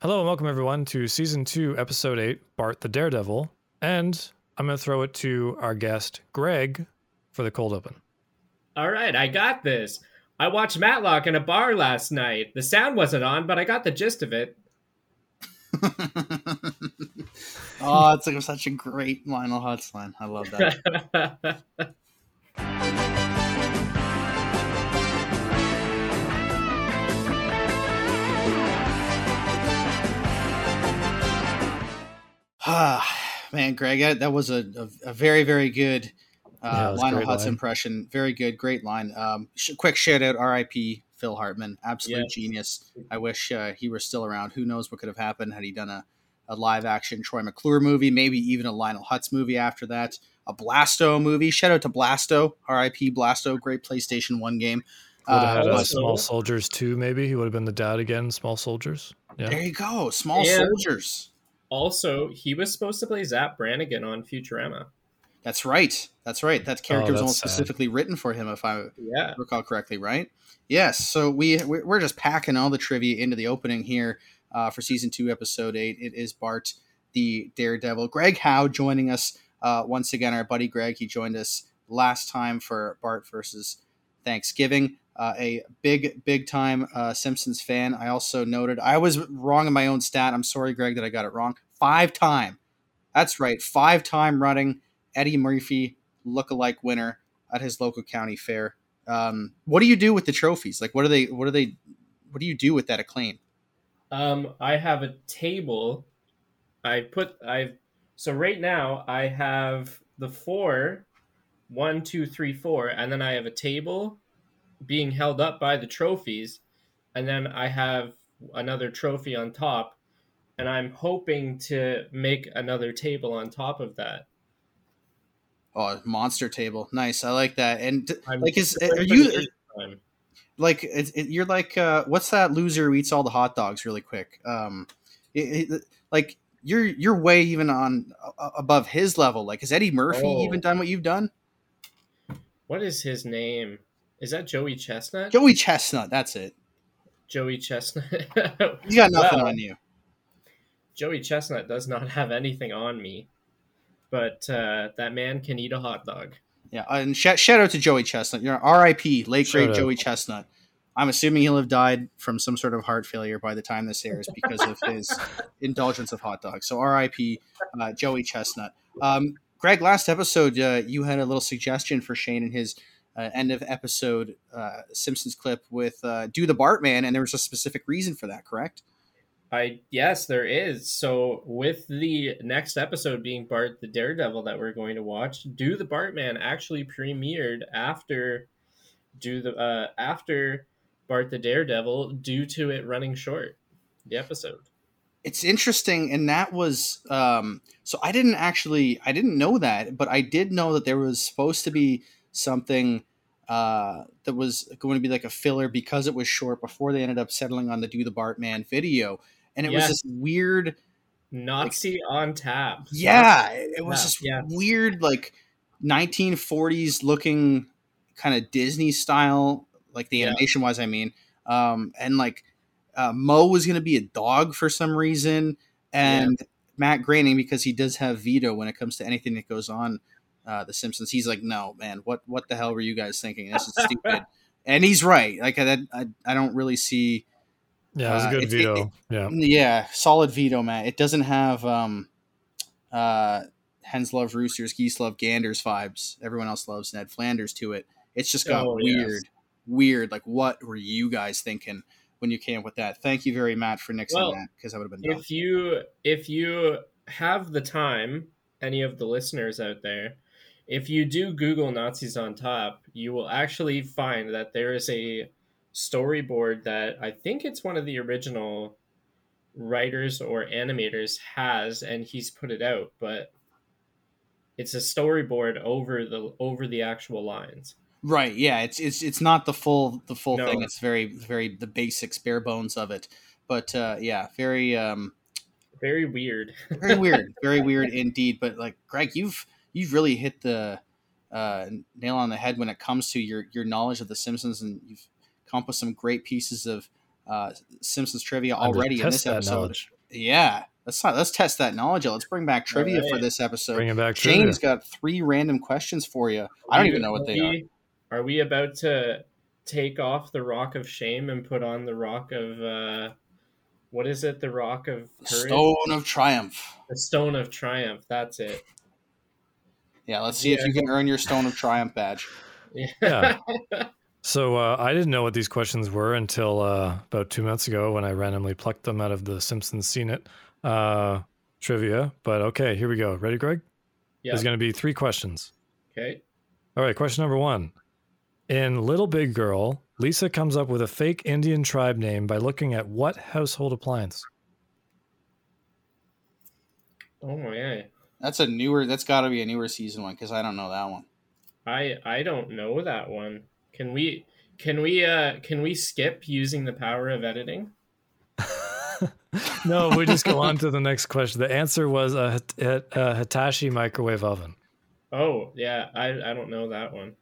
Hello and welcome everyone to season two, episode eight, Bart the Daredevil. And I'm going to throw it to our guest, Greg, for the cold open. All right, I got this. I watched Matlock in a bar last night. The sound wasn't on, but I got the gist of it. oh, it's like such a great Lionel Hutz line. I love that. man, Greg, that was a, a, a very, very good uh, yeah, Lionel Hutz line. impression. Very good, great line. Um, sh- quick shout out, R.I.P. Phil Hartman, absolute yeah. genius. I wish uh, he were still around. Who knows what could have happened had he done a, a live action Troy McClure movie, maybe even a Lionel Hutz movie after that, a Blasto movie. Shout out to Blasto, R.I.P. Blasto, great PlayStation One game. Would have had uh, Small Soldiers too. Maybe he would have been the dad again. Small Soldiers. Yeah. There you go. Small and Soldiers. Also, he was supposed to play Zapp Brannigan on Futurama. That's right. That's right. That character oh, was almost sad. specifically written for him, if I yeah. recall correctly, right? Yes. So we we're just packing all the trivia into the opening here uh, for season two, episode eight. It is Bart the Daredevil. Greg Howe joining us uh, once again. Our buddy Greg. He joined us last time for Bart versus Thanksgiving. Uh, a big, big time uh, Simpsons fan. I also noted I was wrong in my own stat. I'm sorry, Greg, that I got it wrong. Five time. That's right. Five time running Eddie Murphy look-alike winner at his local county fair. Um, what do you do with the trophies? Like, what do they? What do they? What do you do with that acclaim? Um, I have a table. I put I've so right now I have the four, one, two, three, four, and then I have a table being held up by the trophies, and then I have another trophy on top, and I'm hoping to make another table on top of that. Oh, monster table, nice. I like that. And I'm like, is are you like it, it, you're like uh, what's that loser who eats all the hot dogs really quick? Um, it, like you're you're way even on uh, above his level. Like, has Eddie Murphy oh. even done what you've done? What is his name? Is that Joey Chestnut? Joey Chestnut, that's it. Joey Chestnut. you got nothing well, on you. Joey Chestnut does not have anything on me but uh, that man can eat a hot dog. Yeah, and sh- shout out to Joey Chestnut. You're R.I.P. late great Joey Chestnut. I'm assuming he'll have died from some sort of heart failure by the time this airs because of his indulgence of hot dogs. So R.I.P. Uh, Joey Chestnut. Um, Greg, last episode uh, you had a little suggestion for Shane and his uh, end of episode uh, Simpsons clip with uh, "Do the Bartman," and there was a specific reason for that, correct? I yes, there is. So with the next episode being Bart the Daredevil that we're going to watch, Do the Bartman actually premiered after do the uh after Bart the Daredevil due to it running short. The episode. It's interesting, and that was um so I didn't actually I didn't know that, but I did know that there was supposed to be something uh, that was going to be like a filler because it was short before they ended up settling on the Do the Bartman video and it yes. was this weird Nazi like, on tap. Yeah, it was this yeah. weird like 1940s looking kind of Disney style, like the animation wise. I mean, um, and like uh, Moe was going to be a dog for some reason, and yeah. Matt Groening because he does have veto when it comes to anything that goes on. Uh, the Simpsons. He's like, no, man, what what the hell were you guys thinking? This is stupid. and he's right. Like I, I, I don't really see yeah, it was a uh, good uh, veto. It, yeah, yeah, solid veto, man. It doesn't have um, uh, hens love roosters, geese love ganders vibes. Everyone else loves Ned Flanders to it. It's just got oh, weird, yes. weird. Like, what were you guys thinking when you came up with that? Thank you very much for nixing well, that because I would have been. Dumb. If you if you have the time, any of the listeners out there, if you do Google Nazis on top, you will actually find that there is a storyboard that I think it's one of the original writers or animators has and he's put it out but it's a storyboard over the over the actual lines. Right yeah it's it's it's not the full the full no. thing. It's very very the basics bare bones of it. But uh yeah very um very weird. Very weird very weird indeed. But like greg you've you've really hit the uh nail on the head when it comes to your your knowledge of the simpsons and you've come up with some great pieces of uh, Simpsons trivia Time to already in test this that episode. knowledge. Yeah, let's not let's test that knowledge. Let's bring back trivia for this episode. Bring it back trivia. Shane's got three random questions for you. I don't even know what they are. we, are. we about to take off the rock of shame and put on the rock of uh, what is it? The rock of courage, Stone of Triumph. the stone of triumph. That's it. Yeah, let's see if you can earn your Stone of Triumph badge. Yeah. So uh, I didn't know what these questions were until uh, about two months ago when I randomly plucked them out of the Simpsons Seen It uh, trivia. But okay, here we go. Ready, Greg? yeah. There's going to be three questions. Okay. All right, question number one. In Little Big Girl, Lisa comes up with a fake Indian tribe name by looking at what household appliance? Oh my. That's a newer. That's got to be a newer season one because I don't know that one. I I don't know that one. Can we can we uh can we skip using the power of editing? no, we just go on to the next question. The answer was a, Hit- Hit- a Hitachi microwave oven. Oh yeah, I I don't know that one.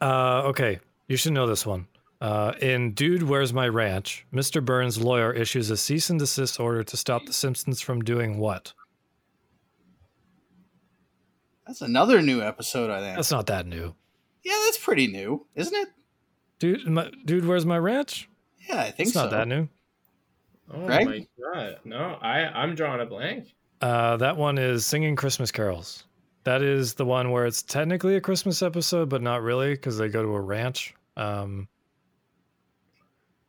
Uh, okay, you should know this one. Uh, in Dude, Where's My Ranch? Mr. Burns' lawyer issues a cease and desist order to stop The Simpsons from doing what? That's another new episode. I think. That's not that new. yeah, that's pretty new, isn't it? Dude, my, Dude, Where's My Ranch? Yeah, I think It's so. not that new. Oh Greg? my god. No, I I'm drawing a blank. Uh, that one is Singing Christmas Carols. That is the one where it's technically a Christmas episode, but not really because they go to a ranch. Um,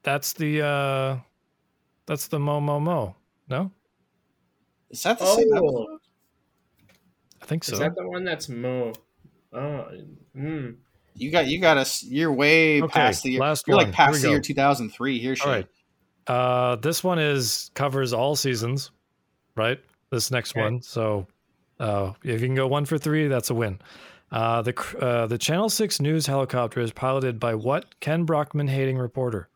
that's the uh, that's the Mo Mo Mo. No, Is that the same Oh, episode? I think so. is that the one that's Mo? Oh, mm. You got you got us. You're way Okay, past the year. last You're one. like past the go. year 2003. Here, Shane. All right. Uh, this one is covers all seasons, right? This next Okay. one. So, uh, if you can go one for three, that's a win. Uh, the uh, the Channel Six news helicopter is piloted by what Ken Brockman hating reporter?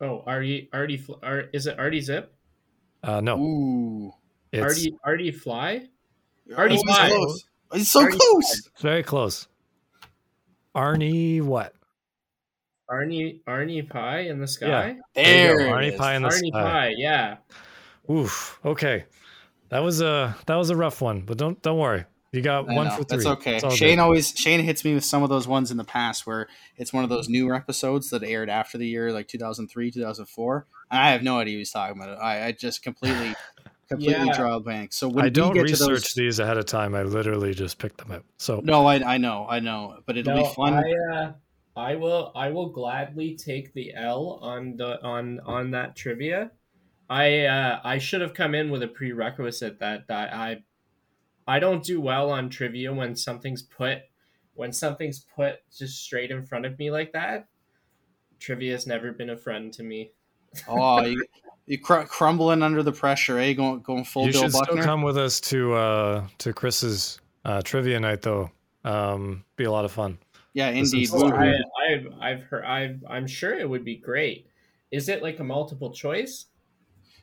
Oh, Artie Artie Fl- Ar- is it Artie Ziff? Uh, no, Ooh, it's Artie Artie Fly? Artie it's Pie. close. It's so Artie close. very close. Arnie, what? Arnie Arnie Pie in the sky? There you There, go, Arnie is. Pie in the Arnie sky. Pie, yeah. Oof. Okay, that was a that was a rough one, but don't don't worry. You got I one know, for three. That's okay. It's Shane good. always Shane hits me with some of those ones in the past where it's one of those newer episodes that aired after the year like 2003, 2004. And I have no idea what he's talking about. I, I just completely completely Yeah. draw blank. So when I don't get research to those, these ahead of time. I literally just pick them up. So no, I, I know, I know, but it'll No, be fun. I, uh, I will I will gladly take the L on the on on that trivia. I uh, I should have come in with a prerequisite that, that I I don't do well on trivia when something's put when something's put just straight in front of me like that. Trivia's never been a friend to me. oh, you, you cr- crumbling under the pressure, eh? Going going full you Bill should Buckner. still come with us to uh to Chris's uh, trivia night though. Um, be a lot of fun. yeah, This indeed. is- Woo-hoo. I, I've I've heard I've I'm sure it would be great. Is it like a multiple choice?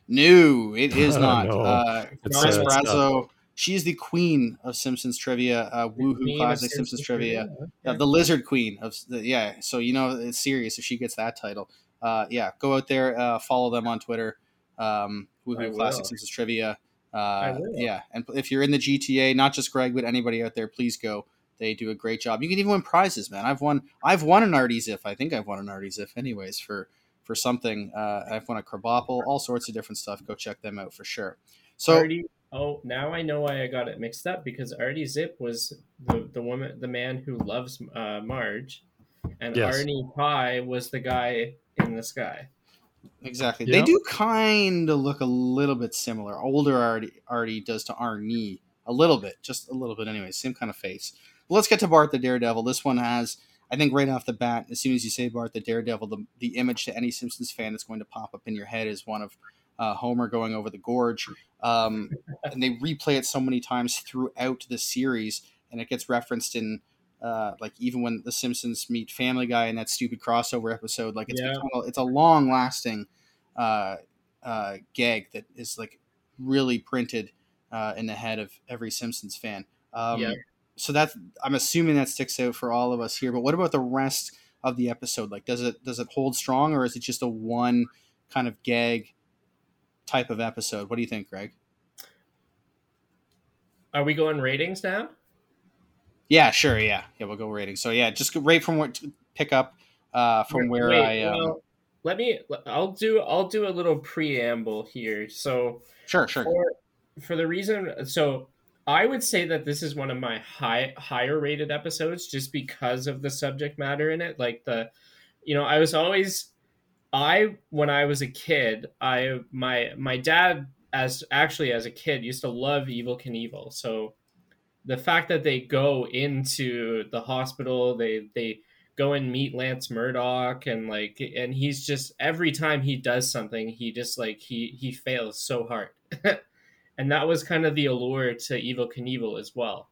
No, it is Oh, not. no. Uh, Chris uh, it's Brazzo, she's the queen of Simpsons trivia. Uh, Woohoo Queen of Classic Simpsons, trivia. Okay. Yeah, the lizard queen of the, yeah. So you know it's serious if she gets that title. Uh, yeah, go out there, uh, follow them on Twitter. Um, Woohoo. Classic Simpsons trivia. Uh, yeah, and if you're in the GTA, not just Greg, but anybody out there, please go. They do a great job. You can even win prizes, man. I've won. I've won an Artie if I think I've won an Artie if anyways, for for something. Uh, I've won a Kerbopple, all sorts of different stuff. Go check them out for sure. So Artie, oh, now I know why I got it mixed up because Artie Ziff was the, the woman, the man who loves uh, Marge, and Yes. Arnie Pie was the guy in the sky. Exactly. Yeah. They do kind of look a little bit similar. Older Artie, Artie does to Arnie a little bit, just a little bit anyway. Same kind of face. But let's get to Bart the Daredevil. This one has, I think, right off the bat, as soon as you say Bart the Daredevil, the, the image to any Simpsons fan that's going to pop up in your head is one of uh, Homer going over the gorge. Um, and they replay it so many times throughout the series, and it gets referenced in. Uh, like even when the Simpsons meet Family Guy in that stupid crossover episode, like it's Yeah. a, it's a long lasting uh, uh, gag that is like really printed uh, in the head of every Simpsons fan. Um, Yeah. So that's I'm assuming that sticks out for all of us here. But what about the rest of the episode? Like, does it does it hold strong, or is it just a one kind of gag type of episode. What do you think, Greg? Are we going ratings now? Yeah, sure. Yeah, yeah, we'll go rating. So yeah, just rate from what pick up uh, from where Wait, I. Um, well, let me. I'll do. I'll do a little preamble here. So sure, sure. For, for the reason, so I would say that this is one of my high higher rated episodes just because of the subject matter in it. Like the, you know, I was always, I when I was a kid, I my my dad as actually as a kid used to love Evel Knievel. So the fact that they go into the hospital, they they go and meet Lance Murdoch and like and he's just every time he does something, he just like he he fails so hard. and that was kind of the allure to Evel Knievel as well.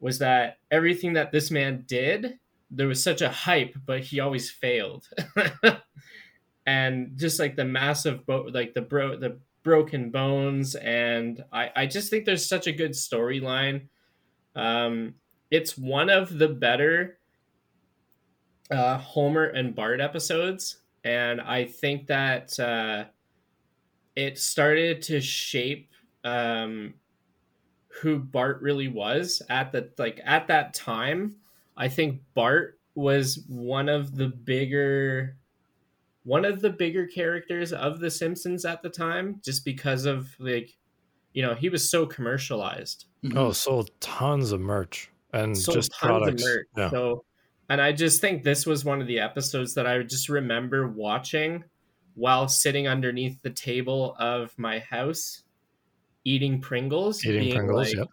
Was that everything that this man did, there was such a hype, but he always failed. and just like the massive bo- like the bro the broken bones and I, I just think there's such a good storyline um, it's one of the better uh, homer and bart episodes and i think that uh, it started to shape um, who bart really was at the like at that time. I think bart was one of the bigger one of the bigger characters of the Simpsons at the time, just because of like, you know, he was so commercialized. Mm-hmm. Oh, sold tons of merch and sold just products. Yeah. So, and I just think this was one of the episodes that I just remember watching while sitting underneath the table of my house, eating Pringles. Eating Pringles, like, yep.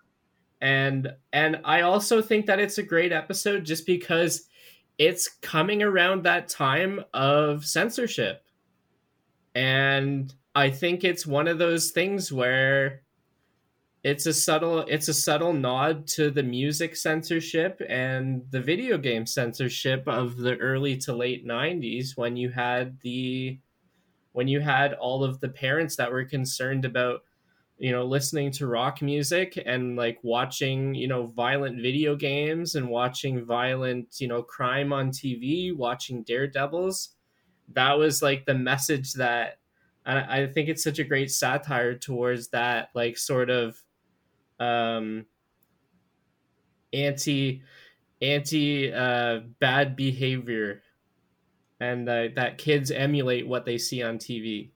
And and I also think that it's a great episode just because it's coming around that time of censorship. And I think it's one of those things where it's a subtle it's a subtle nod to the music censorship and the video game censorship of the early to late 90s when you had the when you had all of the parents that were concerned about you know listening to rock music and like watching you know violent video games and watching violent you know crime on tv watching daredevils. That was like the message that I, I think it's such a great satire towards that like sort of um anti anti uh bad behavior and uh, that kids emulate what they see on tv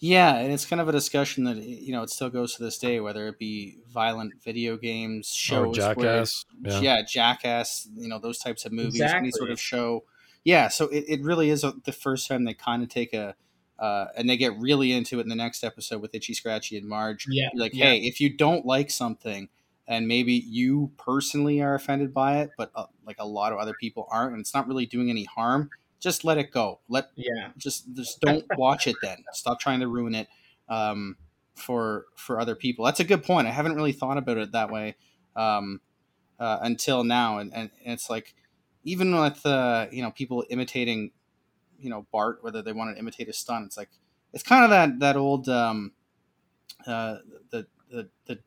yeah, and it's kind of a discussion that you know it still goes to this day, whether it be violent video games, shows, or Jackass, where, yeah. yeah. Jackass, you know those types of movies, exactly. any sort of show. Yeah, so it, it really is a, the first time they kind of take a, uh, and they get really into it in the next episode with Itchy Scratchy and Marge. Yeah, like, yeah. hey, if you don't like something, and maybe you personally are offended by it, but uh, like a lot of other people aren't, and it's not really doing any harm just let it go. Let yeah, just just don't watch it. Then stop trying to ruin it um, for for other people. That's a good point. I haven't really thought about it that way um, uh, until now, and, and, and it's like even with uh, you know people imitating you know Bart, whether they want to imitate a stunt, it's like it's kind of that that old um, uh, the the the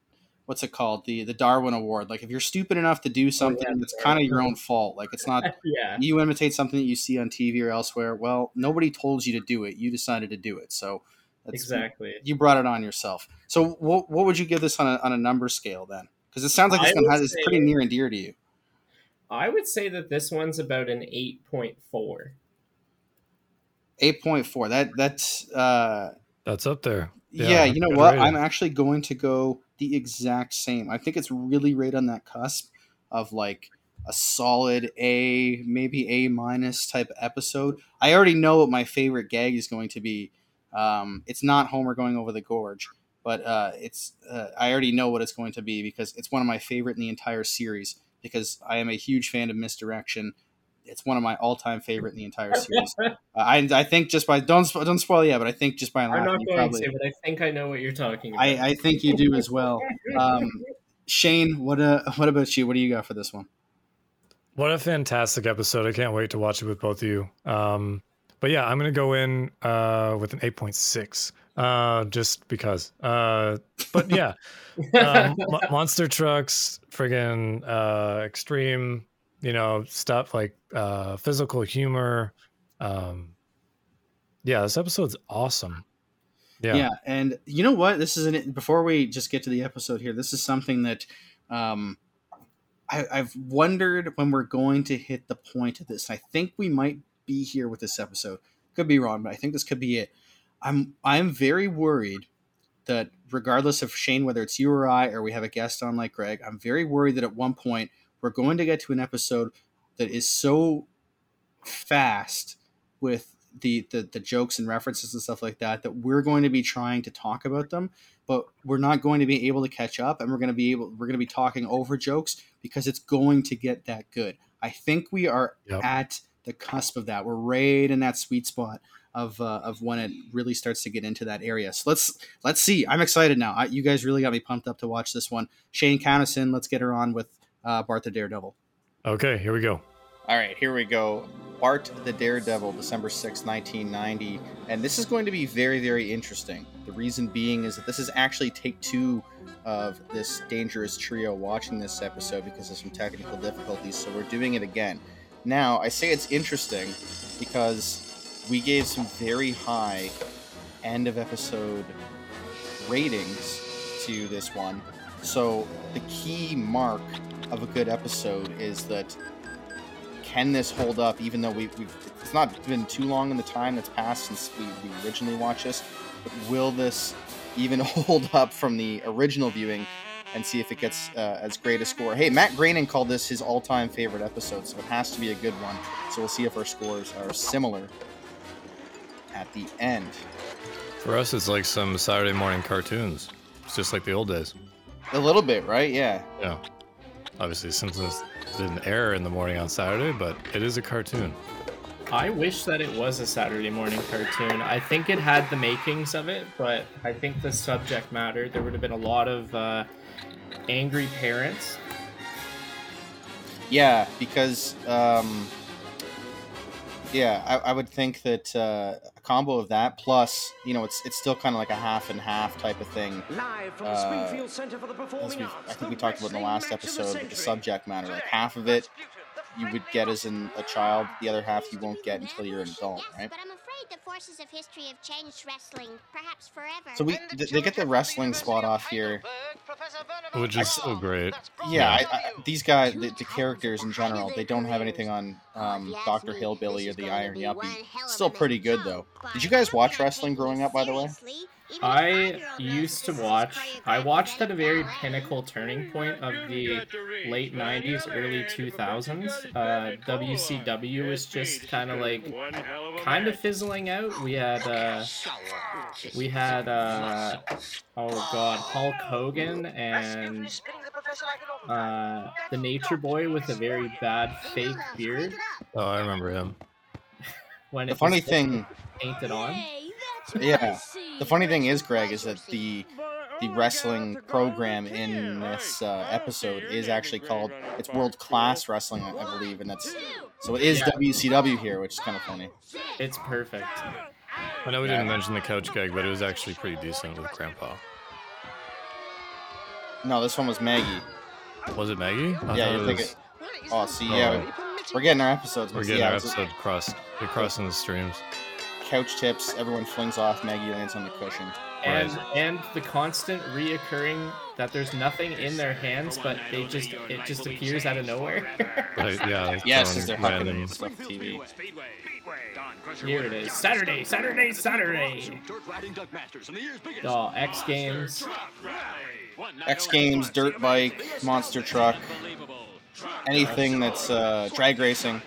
what's it called the the Darwin Award. Like if you're stupid enough to do something, oh, yeah, it's kind of your own fault. Like it's not yeah. you imitate something that you see on TV or elsewhere. Well, nobody told you to do it. You decided to do it. So exactly you brought it on yourself. So what what would you give this on a on a number scale then? Because it sounds like this one has, is pretty near and dear to you. I would say that this one's about an eight point four. Eight point four. That that's uh, that's up there. Yeah, yeah you know what? Rating. I'm actually going to go the exact same. I think it's really right on that cusp of like a solid A, maybe A minus type episode. I already know what my favorite gag is going to be. Um, it's not Homer going over the gorge, but uh, it's uh, I already know what it's going to be because it's one of my favorite in the entire series. Because I am a huge fan of misdirection it's one of my all-time favorite in the entire series. uh, I, I think just by don't don't spoil yet, but I think just by I'm not going probably, to, but I think I know what you're talking about. I, I think you do as well. Um, Shane, what uh, what about you? What do you got for this one? What a fantastic episode! I can't wait to watch it with both of you. Um, but yeah, I'm gonna go in uh, with an 8.6, uh, just because. Uh, but yeah, um, monster trucks, friggin' uh, extreme you know stuff like uh, physical humor um, Yeah, this episode's awesome. Yeah. Yeah, and you know what? This is an before we just get to the episode here. This is something that um, I, I've wondered when we're going to hit the point of this. I think we might be here with this episode. Could be wrong, but I think this could be it. I'm I'm very worried that regardless of Shane, whether it's you or I, or we have a guest on like Greg, I'm very worried that at one point we're going to get to an episode that is so fast with the, the the jokes and references and stuff like that that we're going to be trying to talk about them but we're not going to be able to catch up and we're going to be able we're going to be talking over jokes because it's going to get that good. I think we are Yep. at the cusp of that. We're right in that sweet spot of uh, of when it really starts to get into that area. So let's let's see. I'm excited now. I, you guys really got me pumped up to watch this one. Shane Cownison, let's get her on with uh, bart the daredevil Okay, here we go. all right, here we go. Bart the Daredevil, December 6, 1990. And this is going to be very, very interesting. The reason being is that this is actually take two of this dangerous trio watching this episode because of some technical difficulties. So we're doing it again. Now, I say it's interesting because we gave some very high end of episode ratings to this one. So the key mark of a good episode is that can this hold up even though we, we've it's not been too long in the time that's passed since we, we originally watched this but will this even hold up from the original viewing and see if it gets uh, as great a score hey matt Groening called this his all-time favorite episode so it has to be a good one so we'll see if our scores are similar at the end For us, it's like some Saturday morning cartoons. It's just like the old days. A little bit right yeah Yeah. Obviously, Simpsons didn't air in the morning on Saturday, but it is a cartoon. I wish that it was a Saturday morning cartoon. I think it had the makings of it, but I think the subject matter, there would have been a lot of uh, angry parents. Yeah, because um, yeah, I, I would think that uh, a combo of that plus, you know, it's it's still kind of like a half and half type of thing. Live from Uh, Springfield Center for the Performing Arts. I think we talked about in the last episode with the subject matter. Like half of it you would get as in a child, the other half you won't get until you're an adult, right? But I'm afraid the forces of history have changed wrestling, perhaps forever. So we th- they get the wrestling spot off here. Which is so great. Yeah, I, I, these guys, the, the characters in general, they don't have anything on um, Doctor Hillbilly or the Iron Yuppie. Still pretty good though. Did you guys watch wrestling growing up, by the way? I used to watch, I watched at a very pinnacle turning point of the late 90s, early 2000s. Uh, WCW was just kind of like, kind of fizzling out. We had, uh, we had, uh, oh god, Hulk Hogan and uh, the Nature Boy with a very bad fake beard. Oh, I remember him. when The funny thing, painted on. yeah, the funny thing is, Greg, is that the the wrestling program in this uh, episode is actually called it's World Class Wrestling, I I believe, and that's so it is Yeah. WCW here, which is kind of funny. It's perfect. I know we didn't mention the couch gag, but it was actually pretty decent with Grandpa. No, this one was Maggie. Was it Maggie? I Yeah, you're it thinking. was- Oh, see, Oh, yeah, right. we're getting our episodes. We're getting yeah, our it's episode crossed. We're crossing the streams. Couch tips. Everyone flings off. Maggie lands on the cushion. and and the constant reoccurring that there's nothing in their hands but they just it just appears out of nowhere. Like, yeah, Yes, throwing they're hucking random- stuff TV. here it is. saturday saturday saturday. Oh x games. X Games, dirt bike, monster truck, anything that's uh, drag racing,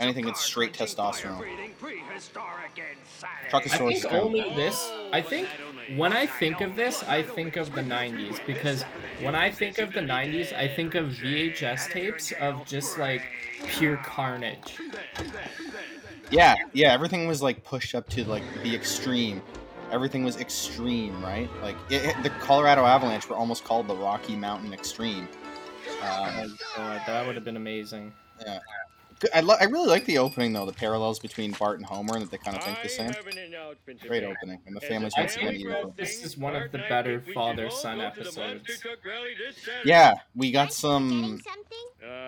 anything that's straight testosterone. I Truckosaurus is think kind only this i think when i think of this i think of the 90s because when i think of the 90s i think of vhs tapes of just like pure carnage yeah, yeah. Everything was like pushed up to like the extreme. Everything was extreme, right? Like it, it- the Colorado Avalanche were almost called the Rocky Mountain Extreme. Um, Oh, God, that would have been amazing Good- I, lo- I really like the opening though, the parallels between Bart and Homer, and that they kind of think the same. Great opening, and the families I once again. this is one of the better father-son episodes Yeah, we got some.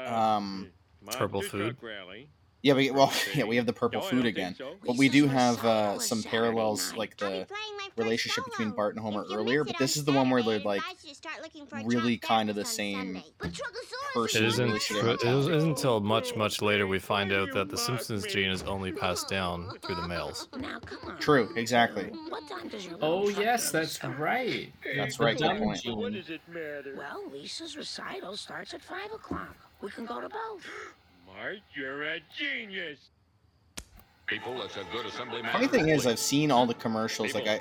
Um, Purple food. Yeah, we well, yeah, we have the purple food again, but we do have uh, some parallels, like the relationship between Bart and Homer earlier. But this is the one where they're like really kind of the same person. It isn't. Tr- it sitting on top. isn't until much, much later we find out that the Simpsons gene is only passed down through the males. Now, come on. True, exactly. What time does your Oh yes, that's right. That's right, good point. What does it matter? Well, Lisa's recital starts at 5 o'clock. We can go to both. Mark, you're a genius. People, that's a good assemblyman. Funny thing is, I've seen all the commercials. Like, I,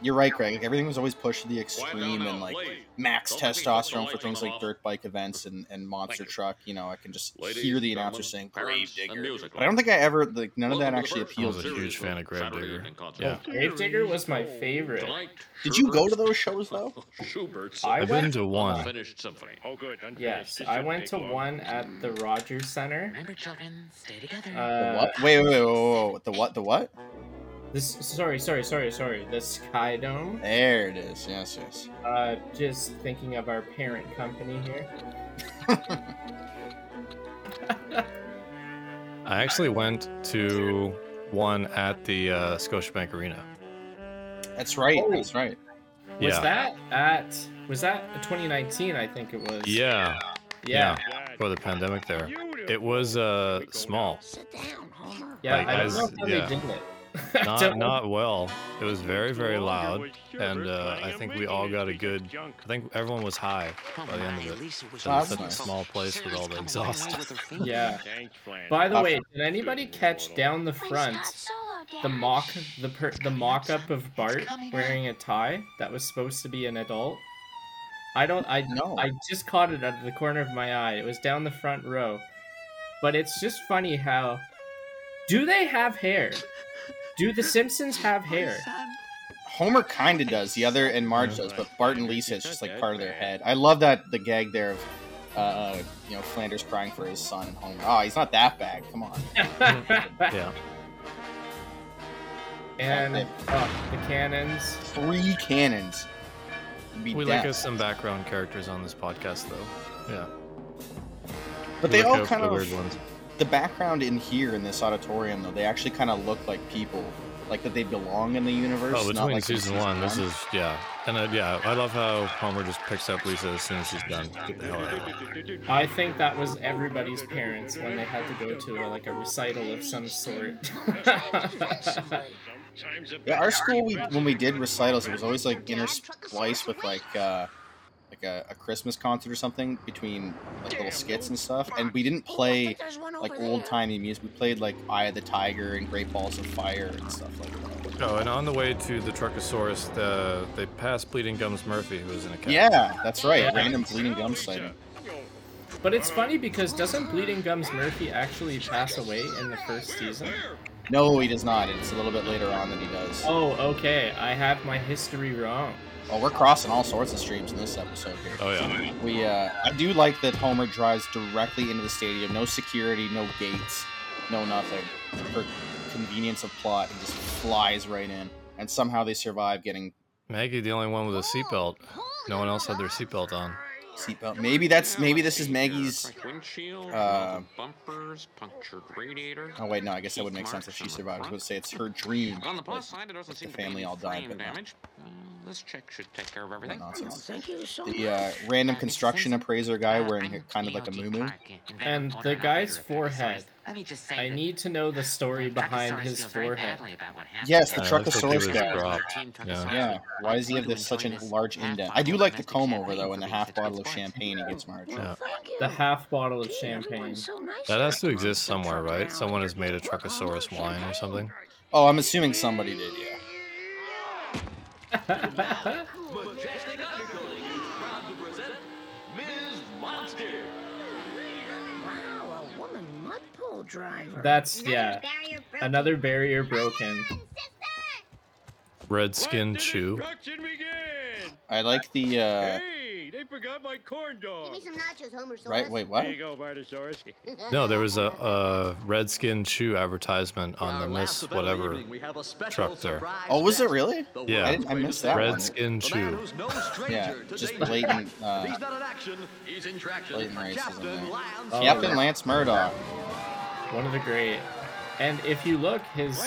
you're right, Greg. Like, everything was always pushed to the extreme and like max testosterone for things like dirt bike events and, and monster truck. You know, I can just hear the announcer saying "Grave Digger," but I don't think I ever like none of that actually I appeals was to a huge fan of Gravedigger. Yeah. Gravedigger was my favorite. Did you go to those shows though? Schubert's I I've been went. to one. finished symphony. Oh, good. Yes, I went to one at the Rogers Center. Remember, children, stay together. Uh, what? Wait, wait, wait, wait, wait, wait. The what? The what? this sorry, sorry, sorry, sorry. The Sky Dome. There it is. Yes, yes. Uh, just thinking of our parent company here. I actually went to one at the uh, Scotiabank Arena. That's right. Oh. That's right. Was Yeah. that at? Was that 2019? I think it was. Yeah, Yeah. That- for the pandemic there. Beautiful. It was uh small, Sit down, Homer. Yeah, Like, I don't as- know how yeah. they did it. not, don't- well. It was very very loud, and Schubert uh, playing I a think we all got a good. I think everyone was high by the end of it. Lisa was So it's that's such a small place with all the exhaust. Yeah. By the way, did anybody catch down the front the mock the per, the mock up of Bart wearing a tie that was supposed to be an adult? I don't. I No. I just caught it out of the corner of my eye. It was down the front row. But it's just funny how. Do they have hair? Do the Simpsons have hair? Homer kind of does. The other and Marge does, but Bart and Lisa is just like part of their head. I love that the gag there of, uh, uh you know, Flanders crying for his son and Homer. Oh, he's not that bad. Come on. Yeah. and oh, the cannons. Three cannons. Be We death. like us some background characters on this podcast, though. Yeah. but We they look all out for kind the of weird ones. The background in here in this auditorium though. They actually kind of look like people, like that they belong in the universe. Oh, not between like in season one, this is yeah, and uh, yeah, I love how Homer just picks up Lisa as soon as she's done. Get the hell out. I think that was everybody's parents when they had to go to a, like a recital of some sort. Yeah, our school, we, when we did recitals, it was always like interspliced with like uh, like a, a Christmas concert or something between like little skits and stuff. And we didn't play like old timey music. We played like Eye of the Tiger and Great Balls of Fire and stuff like that. Oh, and on the way to the Truckosaurus, the, they passed Bleeding Gums Murphy, who was in a cat. Yeah, that's right. Yeah. Random bleeding gum sighting. but it's funny because doesn't Bleeding Gums Murphy actually pass away in the first season? No, he does not. It's a little bit later on that he does. Oh, okay. I have my history wrong. Oh, we're crossing all sorts of streams in this episode here. Oh yeah. We, uh, I do like that Homer drives directly into the stadium. No security, no gates, no nothing. For convenience of plot, he just flies right in, and somehow they survive getting Maggie, the only one with a seatbelt. No one else had their seatbelt on. Seatbelt. Maybe that's maybe this is Maggie's. Windshield, uh, bumpers, punctured radiator. Oh wait, no, I guess that would make sense if she survived. I would say it's her dream. On the plus side, it doesn't seem to family all died, flame but damage. Uh, this check should take care of everything. nonsense. Thank you so The uh, much. random construction appraiser guy wearing kind of like a moo And the guy's forehead. Let me just say I need to know the story behind his forehead. badly about what happened. Yes, the Uh, looks like Truckosaurus guy. Yeah. Yeah, why does he have this such a large indent? I do like the comb over though, and the half bottle of champagne he gives Marge. Yeah. The half bottle of champagne. everyone's so nice That has to exist somewhere, right? Someone has made a What Truckosaurus wine or something. Oh, I'm assuming somebody did. Yeah. Mud pull driver. That's yeah. Barrier. Another barrier broken. Red Skin Chew. I like the. uh Hey, they forgot my corn dog. Give me some nachos, Homer. Right? Wait, what? There you go, Bartosaurus. No, there was a, a Red Skin Chew advertisement on the Miss whatever truck there. Oh, was it really? Yeah. I, I missed that Redskin one. Skin Chew. Yeah, just blatant. Uh, He's not in action. He's in traction. blatant racism. Captain. Lance. Oh. Captain Lance Murdoch. One of the great. And if you look, his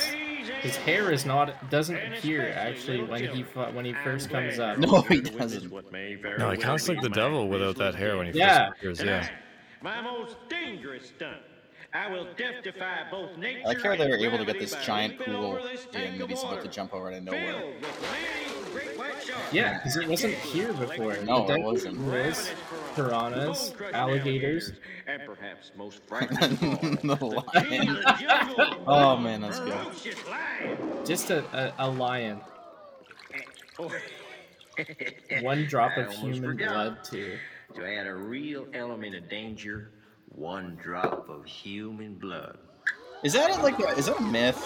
his hair is not doesn't appear actually when he when he first comes up. No, he doesn't. No, he kind of like the devil without that hair when he Yeah. first appears. Yeah. My most dangerous stunt. I will death defy both nature I like how they were able to get this giant pool over this in tank he's about to jump over out of nowhere. filled with many great white sharks. Yeah, because it wasn't here before. No, the it wasn't. was piranhas, alligators. and perhaps most frightening the of all, the king lion. of the jungle, Oh, man, that's good. Just a, a, a lion. One drop of human forgot. blood too. To add a real element of danger, one drop of human blood. Is that a, like a, is that a myth?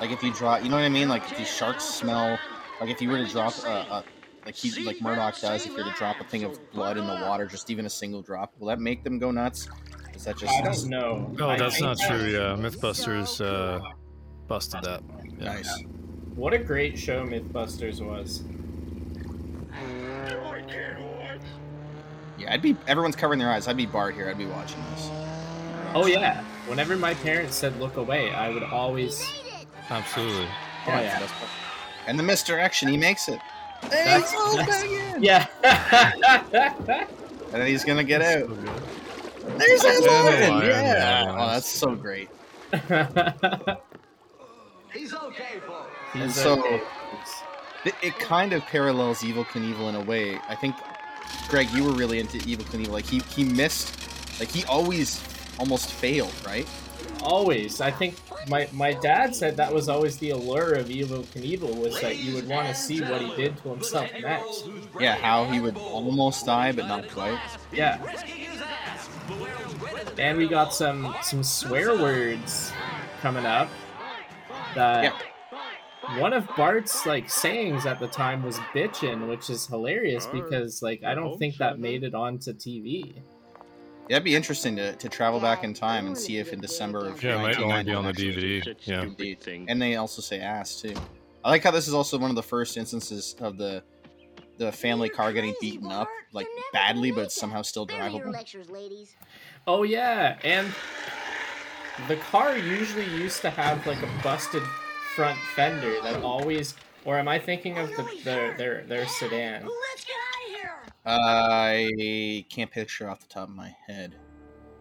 Like if you drop, you know what I mean? Like if these sharks smell, like if you were to drop a, a like he like Murdoch does, if you're to drop a thing of blood in the water, just even a single drop, will that make them go nuts? Is that just I don't know. Oh, that's not that- true. Yeah, MythBusters uh, busted that. Yeah. nice? What a great show MythBusters was. I can't watch. Yeah, I'd be. Everyone's covering their eyes. I'd be Bart here. I'd be watching this. Oh yeah. Whenever my parents said look away, I would always. Absolutely. Oh yeah. And the misdirection, he makes it. Hey, That's- he that's- back in. Yeah. And then he's gonna get out. So. There's that Yeah, lion. lion, Yeah. yeah. Oh, that's so great. He's okay, folks. And He's so- okay. It, it kind of parallels Evel Knievel in a way. I think, Greg, you were really into Evel Knievel. Like he he missed, like he always almost failed, right? Always. I think my my dad said that was always the allure of Evel Knievel was that you would want to see what he did to himself next. Yeah, how he would almost die but not quite. Yeah. And we got some some swear words coming up. That Yeah. one of Bart's like sayings at the time was bitchin', which is hilarious because like I don't think that made it onto TV. Yeah, it'd be interesting to, to travel back in time and see if in December of Yeah, it might only be on the DVD. Yeah. Indeed. And they also say ass too. I like how this is also one of the first instances of the the family car getting beaten up like badly, but it's somehow still drivable. lectures, ladies. Oh yeah, and the car usually used to have like a busted front fender that always or am I thinking of the, the their their sedan? I can't picture off the top of my head,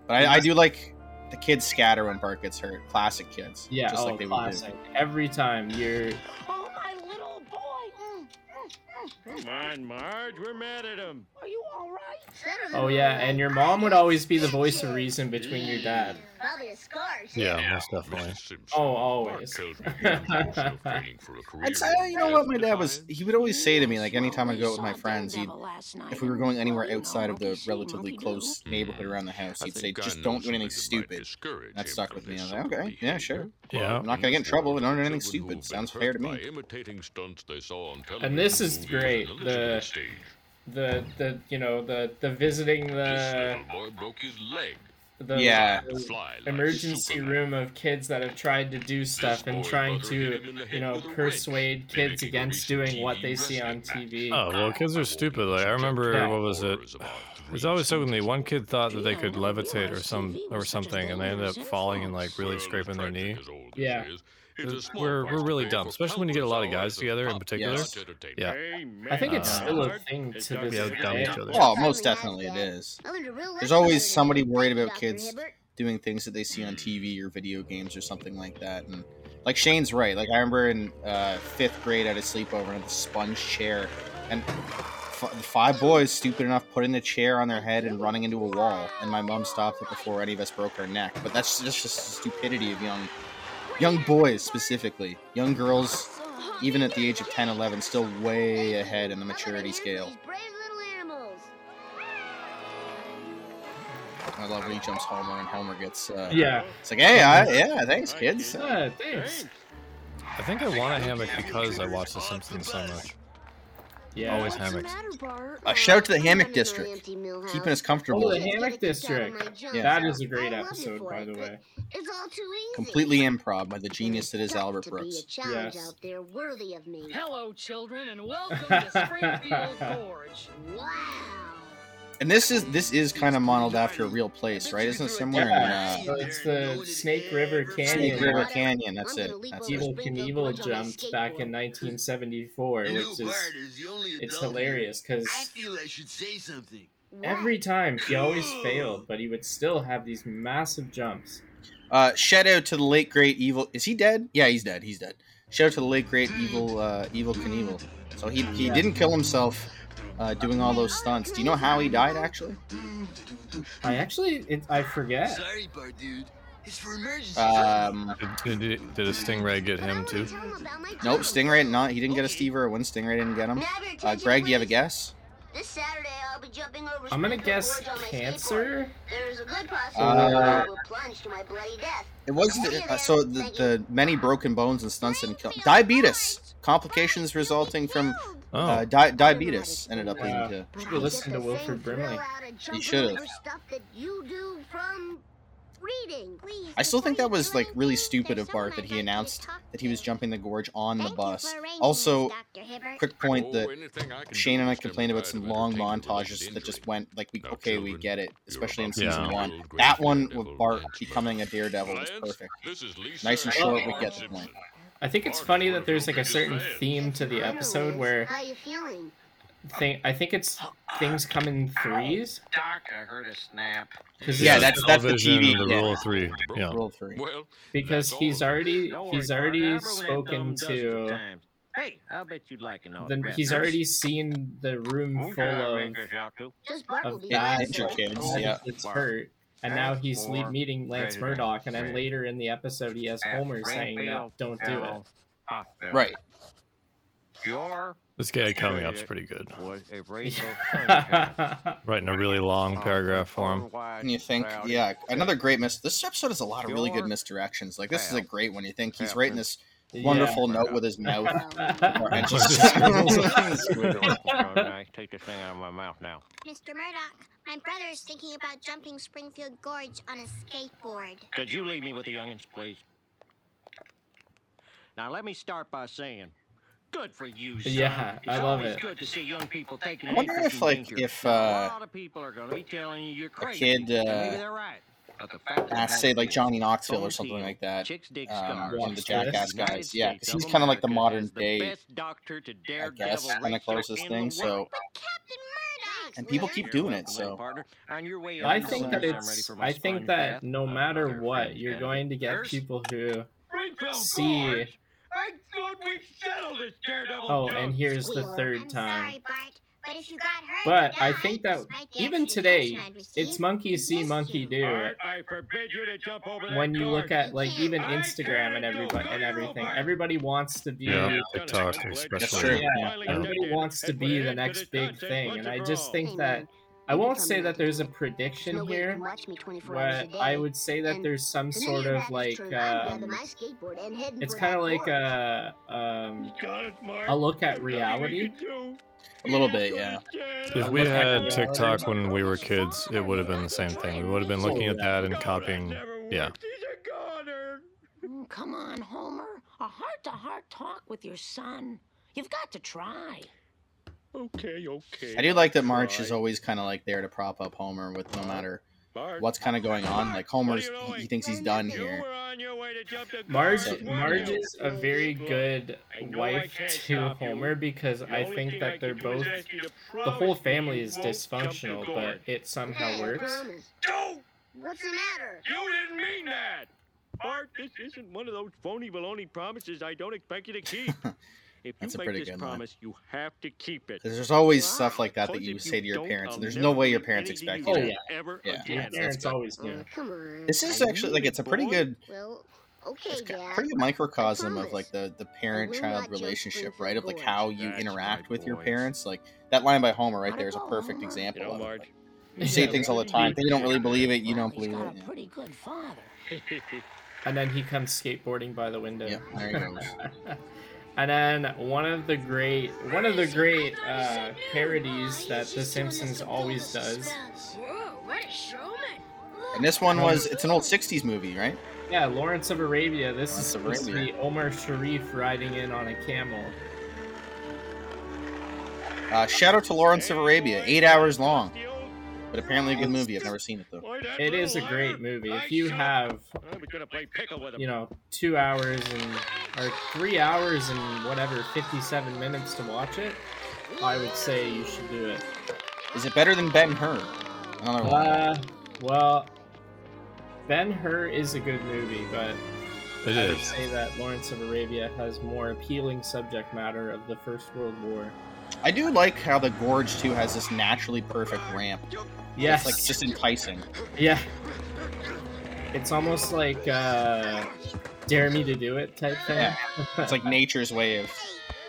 but I, I do like the kids scatter when Bart gets hurt. Classic kids. Yeah, just oh, like they classic. Every time you're Come on, Marge. We're mad at him. Are you all right? Oh yeah, and your mom would always be the voice of reason between your dad. Probably the scars. Yeah, most definitely. Oh, always. I'd say, you know what, my dad was. He would always say to me, like, anytime I go out with my friends, he'd, if we were going anywhere outside of the relatively close neighborhood around the house, he'd say, just don't do anything stupid. That stuck with me. I was like, okay, yeah, sure. Yeah. I'm not gonna get in trouble if I don't do anything stupid. Sounds fair to me. And this is great. The the the you know the the visiting the the Yeah. the emergency room of kids that have tried to do stuff and trying to you know persuade kids against doing what they see on TV. Oh well, kids are stupid. Like I remember, Yeah. what was it? There's always something me. One kid thought that they could levitate or some or something, and they ended up falling and like really scraping their knee. Yeah. We're we're really dumb, especially when you get a lot of guys together in particular. Yes. Yeah. I think it's Uh, still a thing to this Yeah, dumb day. each other. Oh, most definitely it is. I learned a real There's always somebody worried about kids doing things that they see on TV or video games or something like that. And like Shane's right. Like I remember in uh, fifth grade at a sleepover and had the sponge chair, and f- five boys stupid enough putting the chair on their head and running into a wall, and my mom stopped it before any of us broke our neck. But that's just the stupidity of young young boys specifically. Young girls, even at the age of 10, 11, still way ahead in the maturity scale. These brave little animals. I love when he jumps Homer and Homer gets. Uh, Yeah. It's like, hey, I, yeah, thanks, kids. Ah, thanks. I think I want a hammock because I watch The Simpsons so much. Yeah. Always What's hammocks. matter, Bart? A shout to the oh, hammock district. empty mill house. Keeping us comfortable. Oh, the hammock gotta kick out district. Yeah. That is a great I love you episode, for by it, the way. It's all too easy. Completely improv by the genius that is Albert Brooks. Yes. out there worthy of me. Hello, children, and welcome to Springfield Gorge. Wow. And this is this is kind of modeled after a real place, right? Isn't it similar Yeah, in so uh, it's the Snake River Canyon. Snake River Canyon? That's it. That's Evil it. Knievel jumped back in 1974, which is it's hilarious because feel I should say something. every time he always failed, but he would still have these massive jumps. Uh, shout out to the late great evil. Is he dead? Yeah, he's dead. He's dead. Shout out to the late great evil uh, Evel Knievel. So he he didn't kill himself uh, doing all those stunts. Do you know how he died actually? I actually, it, I forget. Sorry, Bart, dude. It's for emergencies. Um, Did, did, did a stingray get him too? nope. Stingray not. He didn't get a Steve or a win. Stingray didn't get him. Uh, Greg, do you have a guess? This Saturday, I'll be jumping over I'm gonna guess Gorge on my cancer. There's a good Uh, possibility I will plunge to my bloody death. It was the, uh, so the, the many broken bones and stunts didn't kill. Diabetes complications resulting from Oh, uh, di- diabetes ended up leading Yeah. to. Should have listened to Get the Wilford same Brimley. thrill out of jumping should've. over Stuff that you do from reading. Please, I still think that was like really stupid of Bart that he like you to announced that he was jumping the gorge on the bus. Also, this, Dr. Hibbert. quick point that Oh, anything I can Shane and I complained about some long montages that just went like we okay we get it, especially in season Yeah. one. That one with Bart becoming a daredevil was perfect. This is Lisa Nice and short, we get the point. I think it's funny that there's like a certain theme to the episode where How you feeling? thing I think it's things come in threes. Doc, I heard a snap. 'cause Yeah, that's that's the television, TV. the yeah. rule of three. Yeah. Rule three. Well, because he's already he's already Bart, I've only had spoken to. Hey, I'll bet you'd like an the, autograph. he's already seen the room full of Rangers out too. Just Bart will of be Yeah, guys ninja kids, yeah. it's hurt. And now he's lead meeting Lance President Murdock, and then later in the episode, he has At Homer saying, "No, don't do it." General Hospital. Right. Your This guy coming up's pretty good. a. Writing a really long paragraph for him. And you think, yeah, another great mis. This episode has a lot of really good misdirections. Like this is a great one. You think he's writing this wonderful note with his mouth, and just nice. Take this thing out of my mouth now. Mr. Murdock, my brother is thinking about jumping Springfield Gorge on a skateboard. Could you leave me with the youngins, please? Now let me start by saying, good for you, son. Yeah, it's I love it. good to see young people taking I wonder an interest if, in like, danger. if, Now, uh, a lot of people are going to be telling you you're crazy. kid, and maybe uh, they're. But the fact of uh, say like Johnny Knoxville or something like that. Chicks dig Um, one of the Jackass guys. Yeah, because he's kind of like the modern day, best doctor to I daredevil guess, kind of closest thing. So, world. Captain Murdock! and people keep doing it. So, partner. On your way I think that it's. I think that no matter what, you're going to get people who see. Gorge? I thought we settled this daredevil. Oh, and here's the third I'm time. Sorry, Bart, but if you got hurt But or I died, think that even today, it's monkey see, monkey do. Bart, I forbid you to jump over When you look at like even Instagram and everybody and everything, everybody wants to be. Yeah, TikTok especially. Yeah, everybody wants to be the an end to next big thing, and I just think that I won't say that there's a prediction no way you here, can watch me 24 hours a but. I would say that there's some sort of like have this turn, I'm um, grabbing my skateboard and heading it's kind of like a um Got it, Mark. a look at reality. Can do. a little bit, yeah. If we had. TikTok when we were kids, it would have been the same thing. We would have been looking at that and copying. Yeah. worked. He's a goner. Come on, Homer. A heart-to-heart talk with your son. You've got to try. Okay, okay. I do like that Marge is always kind of like there to prop up Homer with no matter Bart, what's kind of going on. Like Homer's, What are you he, he thinks he's done here. were on your way to jump the Marge gorge, Marge you? is a very good I know I wife to. Homer because I think that they're can do is both ask you to the whole family is won't jump the dysfunctional, but it somehow works. What's the matter? you didn't mean that. Bart, this isn't one of those phony baloney promises I don't expect you to keep. If you That's a make pretty this good line. promise, you have to keep it. There's always stuff like that that you say to your parents, and there's no way your parents expect you you Oh, to. yeah. Ever Yeah. again. That's Parents good. always do. Oh, come on. This is I actually like it's a pretty good, Well, okay, it's Dad. a pretty good microcosm of like the the parent child relationship, right? Of like how you That's interact right, with your parents. Like that line by Homer right How'd there it is a perfect Homer? example You know, of it. Marge. You say things all the time. They don't really believe it. You don't he's believe got it. a Yeah. pretty good father. And then he comes skateboarding by the window. Yeah, there he goes. and then one of the great one of the great uh, parodies that The Simpsons always does. Whoa, what a showman. And this one was it's an old '60s movie, right? Yeah, Lawrence of Arabia. This is Lawrence of supposed to be Omar Sharif riding in on a camel. Uh, shout out to Lawrence of Arabia, eight hours long. But apparently a good movie. I've never seen it though. It is a great movie. If you have, I was gonna play pickle with him. you know, two hours and or three hours and whatever, fifty-seven minutes to watch it, I would say you should do it. Is it better than Ben Hur? Another one. Uh, well, Ben Hur is a good movie, but It I would say that Lawrence of Arabia has more appealing subject matter of the First World War. I do like how the gorge too has this naturally perfect ramp. Yes, It's like just enticing. yeah. It's almost like uh, "Dare Me to Do It" type thing. Yeah. It's like nature's way of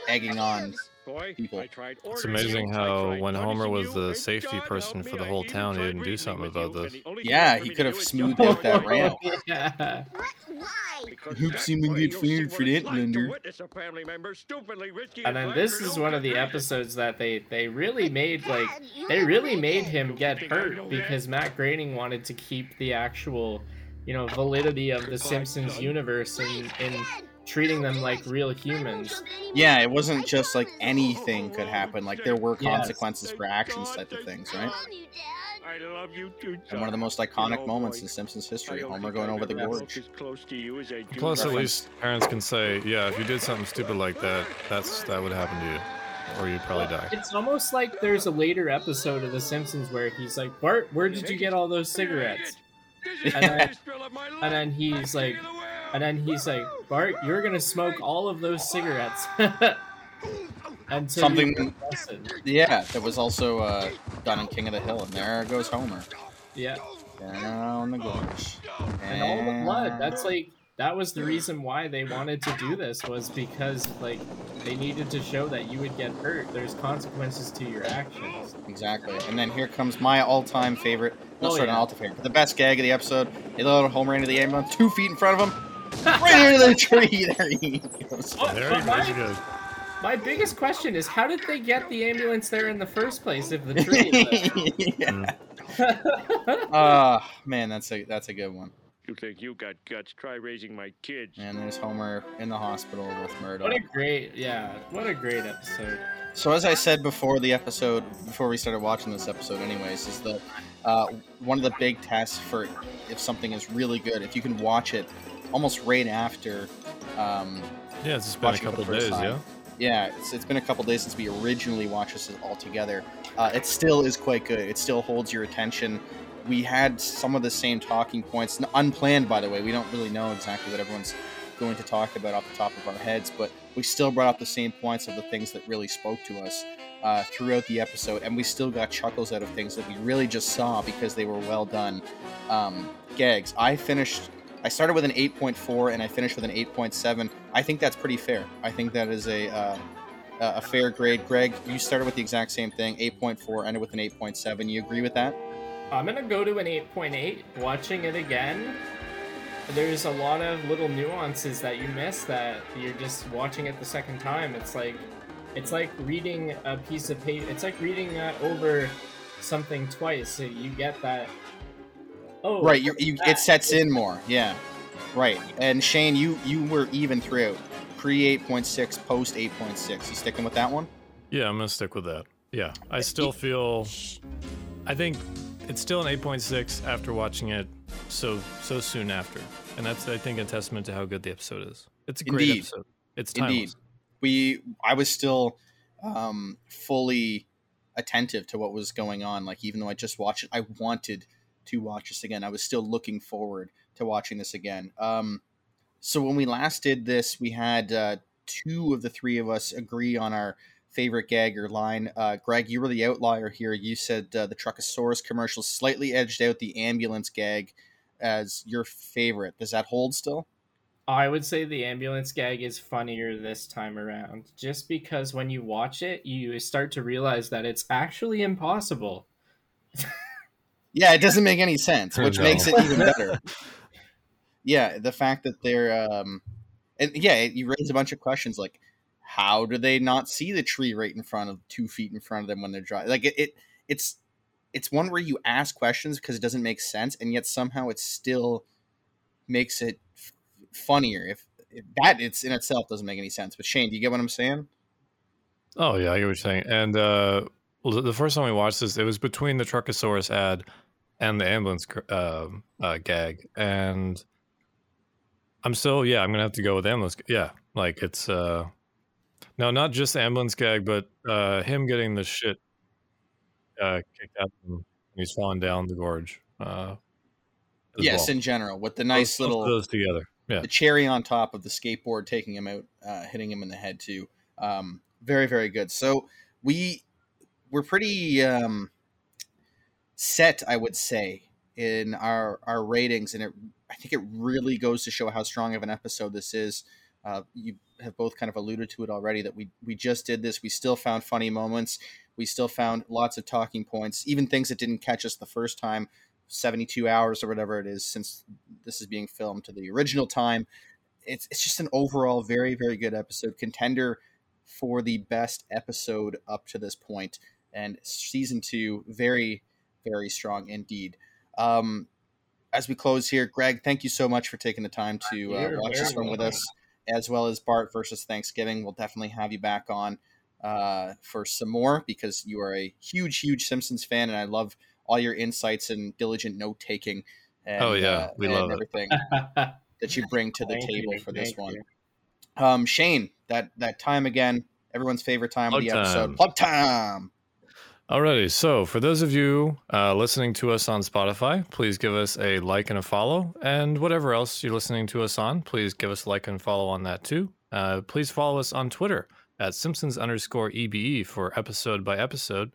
egging on. Boy, people. I tried It's amazing how tried when Homer was the safety God person for the whole town, he didn't do something about this. and the only Yeah, he could have smoothed out that ramp. yeah. What? Why? Because Hope that Seaman way get you'll see fired for it's that, like to Blender. witness a family member stupidly risking And then this is one of the episodes that they they really made like they really made him get hurt because Matt Groening wanted to keep the actual, you know, validity of the Simpsons universe in in treating them like real humans. Yeah, it wasn't just like anything could happen. Like there were Yes. consequences for actions type of things, right? Love you, Dad. I love you too, And one of the most iconic know, moments boy, in Simpsons history, Homer going over the ever gorge. close to you as I do Plus, at least parents can say, "Yeah, if you did something stupid like that, that's that would happen to you, or you'd probably die." It's almost like there's a later episode of The Simpsons where he's like, Bart, where did you get all those cigarettes? And then- greatest thrill of my life. And then he's like, Take it away. and then he's like, Bart, you're gonna smoke all of those cigarettes. Until Something- you learn a lesson. Yeah, that was also uh, done in King of the Hill, and there goes Homer Yeah. down the gorge. and all the blood. That's like that was the reason why they wanted to do this was because like they needed to show that you would get hurt. There's consequences to your actions. Exactly. And then here comes my all-time favorite. No, Oh, sorry, yeah. not all-time favorite. The best gag of the episode. They let Homer into the ambulance, two feet in front of him, right into the tree. There he goes. Oh, There he my, goes. good. my biggest question is how did they get the ambulance there in the first place if the tree is yeah. there? Ah, man, that's a that's a good one. You think you got guts? Try raising my kids. And there's Homer in the hospital with Murdock. what a great yeah, what a great episode. So as I said before the episode, before we started watching this episode, anyways, is that uh, one of the big tests for if something is really good, if you can watch it almost right after. Um, Yeah, it's been a watching it for couple days. time. Yeah. yeah, it's, it's been a couple days since we originally watched this all together. Uh, it still is quite good. It still holds your attention. We had some of the same talking points, unplanned, by the way. We don't really know exactly what everyone's going to talk about off the top of our heads, but we still brought up the same points of the things that really spoke to us uh, throughout the episode, and we still got chuckles out of things that we really just saw because they were well done um, gags. I finished. I started with an 8.4 and I finished with an 8.7. I think that's pretty fair. I think that is a uh, a fair grade. Greg, you started with the exact same thing, 8.4, ended with an 8.7. You agree with that? I'm gonna go to an 8.8. Watching it again, there's a lot of little nuances that you miss that you're just watching it the second time. It's like, it's like reading a piece of paper. It's like reading uh, over something twice. So you get that. Oh, Right. You, you, it sets in more. Yeah. Right. And Shane, you you were even throughout. Pre 8.6, post 8.6. You sticking with that one? Yeah, I'm gonna stick with that. Yeah, I still feel. I think it's still an 8.6 after watching it so so soon after, and that's I think a testament to how good the episode is. It's a great Indeed. episode. It's Indeed. we i was still um fully attentive to what was going on like even though i just watched it i wanted to watch this again. I was still looking forward to watching this again. Um so when we last did this we had uh two of the three of us agree on our favorite gag or line. Uh greg you were the outlier here. You said uh, the truckosaurus commercial slightly edged out the ambulance gag as your favorite. Does that hold still? I would say the ambulance gag is funnier this time around, just because when you watch it, you start to realize that it's actually impossible. Yeah, it doesn't make any sense, which No. makes it even better. yeah, the fact that they're um and yeah, you raise a bunch of questions like how do they not see the tree right in front of two feet in front of them when they're driving? Like it, it it's it's one where you ask questions because it doesn't make sense and yet somehow it still makes it f- funnier if, if that it's in itself doesn't make any sense. But Shane, do you get what I'm saying? Oh yeah, I get what you're saying. And uh, well, the- the first time we watched this, it was between the Truckosaurus ad and the ambulance uh, uh, gag, and I'm still yeah, I'm gonna have to go with ambulance. Yeah, like it's uh, no, not just ambulance gag, but uh, him getting the shit uh, kicked out when he's falling down the gorge. Uh, Yes, well. in general, with the nice of little those together. Yeah, the cherry on top of the skateboard taking him out, uh, hitting him in the head too. Um, very very good. So we we're pretty um, set, I would say, in our our ratings, and it I think it really goes to show how strong of an episode this is. Uh, you have both kind of alluded to it already that we we just did this. We still found funny moments. We still found lots of talking points, even things that didn't catch us the first time. 72 hours or whatever it is since this is being filmed to the original time it's it's just an overall very very good episode contender for the best episode up to this point and season two very very strong indeed. Um as we close here greg thank you so much for taking the time to uh, watch this one with us as well as bart versus thanksgiving. We'll definitely have you back on uh, for some more because you are a huge huge simpsons fan and i love all your insights and diligent note taking Oh, yeah, uh, we and love everything that you bring to the Thank table you, for this one. Um, Shane, that that time again, everyone's favorite time Plug of the episode. Plug time. Alrighty, so for those of you uh, listening to us on Spotify, please give us a like and a follow. And whatever else you're listening to us on, please give us a like and follow on that too. Uh, please follow us on Twitter at Simpsons underscore EBE for episode by episode.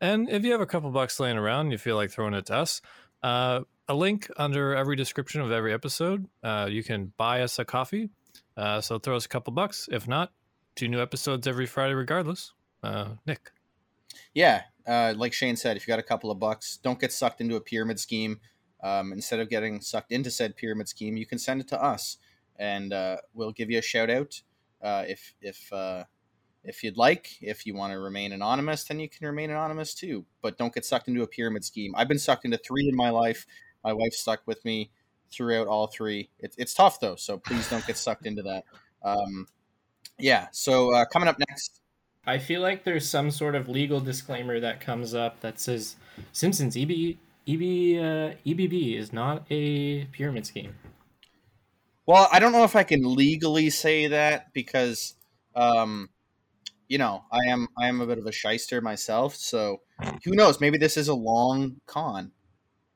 And if you have a couple bucks laying around and you feel like throwing it to us, uh, a link under every description of every episode. Uh, you can buy us a coffee. Uh, so throw us a couple bucks. If not, two new episodes every Friday, regardless. Uh, Nick. Yeah, uh, like Shane said, if you got a couple of bucks, don't get sucked into a pyramid scheme. Um, instead of getting sucked into said pyramid scheme, you can send it to us, and uh, we'll give you a shout out uh, if if uh, if you'd like. If you want to remain anonymous, then you can remain anonymous too. But don't get sucked into a pyramid scheme. I've been sucked into three in my life. My wife stuck with me throughout all three. It's it's tough though, so please don't get sucked into that. Um, yeah. So uh, coming up next. I feel like there's some sort of legal disclaimer that comes up that says Simpsons EB, EB, uh, EBB is not a pyramid scheme. Well, I don't know if I can legally say that because, um, you know, I am I am a bit of a shyster myself. So who knows? Maybe this is a long con.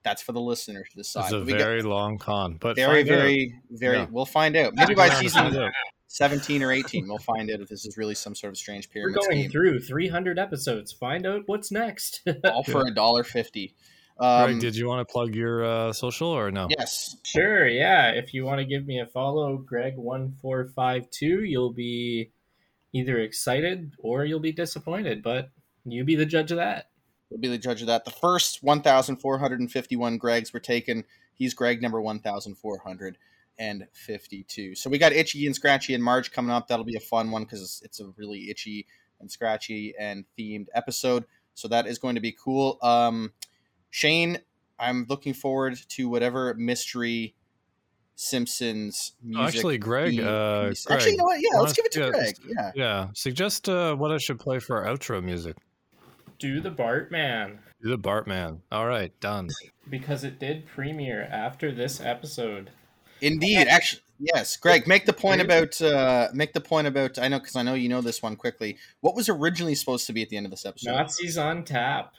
That's for the listener to decide. It's a But we got- very long con, but very, find out. very, very. Yeah. We'll find out. Maybe by season out. seventeen or eighteen, we'll find out if this is really some sort of strange pyramid. We're pyramid going scheme. through 300 episodes. Find out what's next. All for a dollar fifty. Um, Greg, did you want to plug your uh, social or no? yes. Sure, yeah. If you want to give me a follow, Greg1452, you'll be either excited or you'll be disappointed, but you be the judge of that. We'll be the judge of that. The first 1,451 Gregs were taken. He's Greg number 1,452. So we got Itchy and Scratchy and Marge coming up. That'll be a fun one because it's, it's a really itchy and scratchy and themed episode. So that is going to be cool. Um, Shane, I'm looking forward to whatever mystery Simpsons Oh, music. actually, Greg. theme Uh, Greg, Actually, you know what? Yeah, why let's give it to don't- Greg. Yeah. Yeah, suggest uh, what I should play for our outro music. Do the Bartman. Do the Bartman. All right, done. Because it did premiere after this episode. Indeed, actually, yes. Greg, make the point about uh, make the point about. I know because I know you know this one quickly. What was originally supposed to be at the end of this episode? Nazis on tap.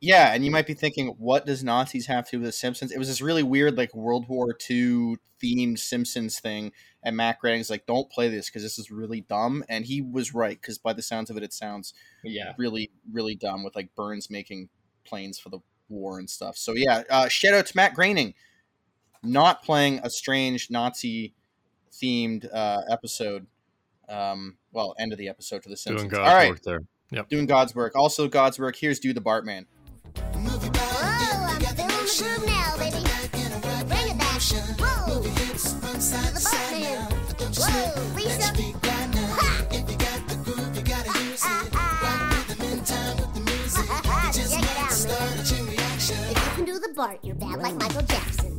Yeah, and you might be thinking, what does Nazis have to do with the Simpsons? It was this really weird, like World War II themed Simpsons thing, and Matt Groening's like, "Don't play this because this is really dumb," and he was right because by the sounds of it, it sounds Yeah. really, really dumb with like Burns making planes for the war and stuff. So yeah, uh, shout out to Matt Groening, not playing a strange Nazi themed uh, episode. Um, well, end of the episode for the Simpsons. Doing God's All right, work there. Yep. doing God's work. Also God's work. Here's Do the Bartman. Whoa, I'm feeling the groove now, baby. Bring it back. Whoa. To the Bartman. Whoa, Lisa. Ha. Check it out, man. If you can do the Bart, you're bad like Michael Jackson.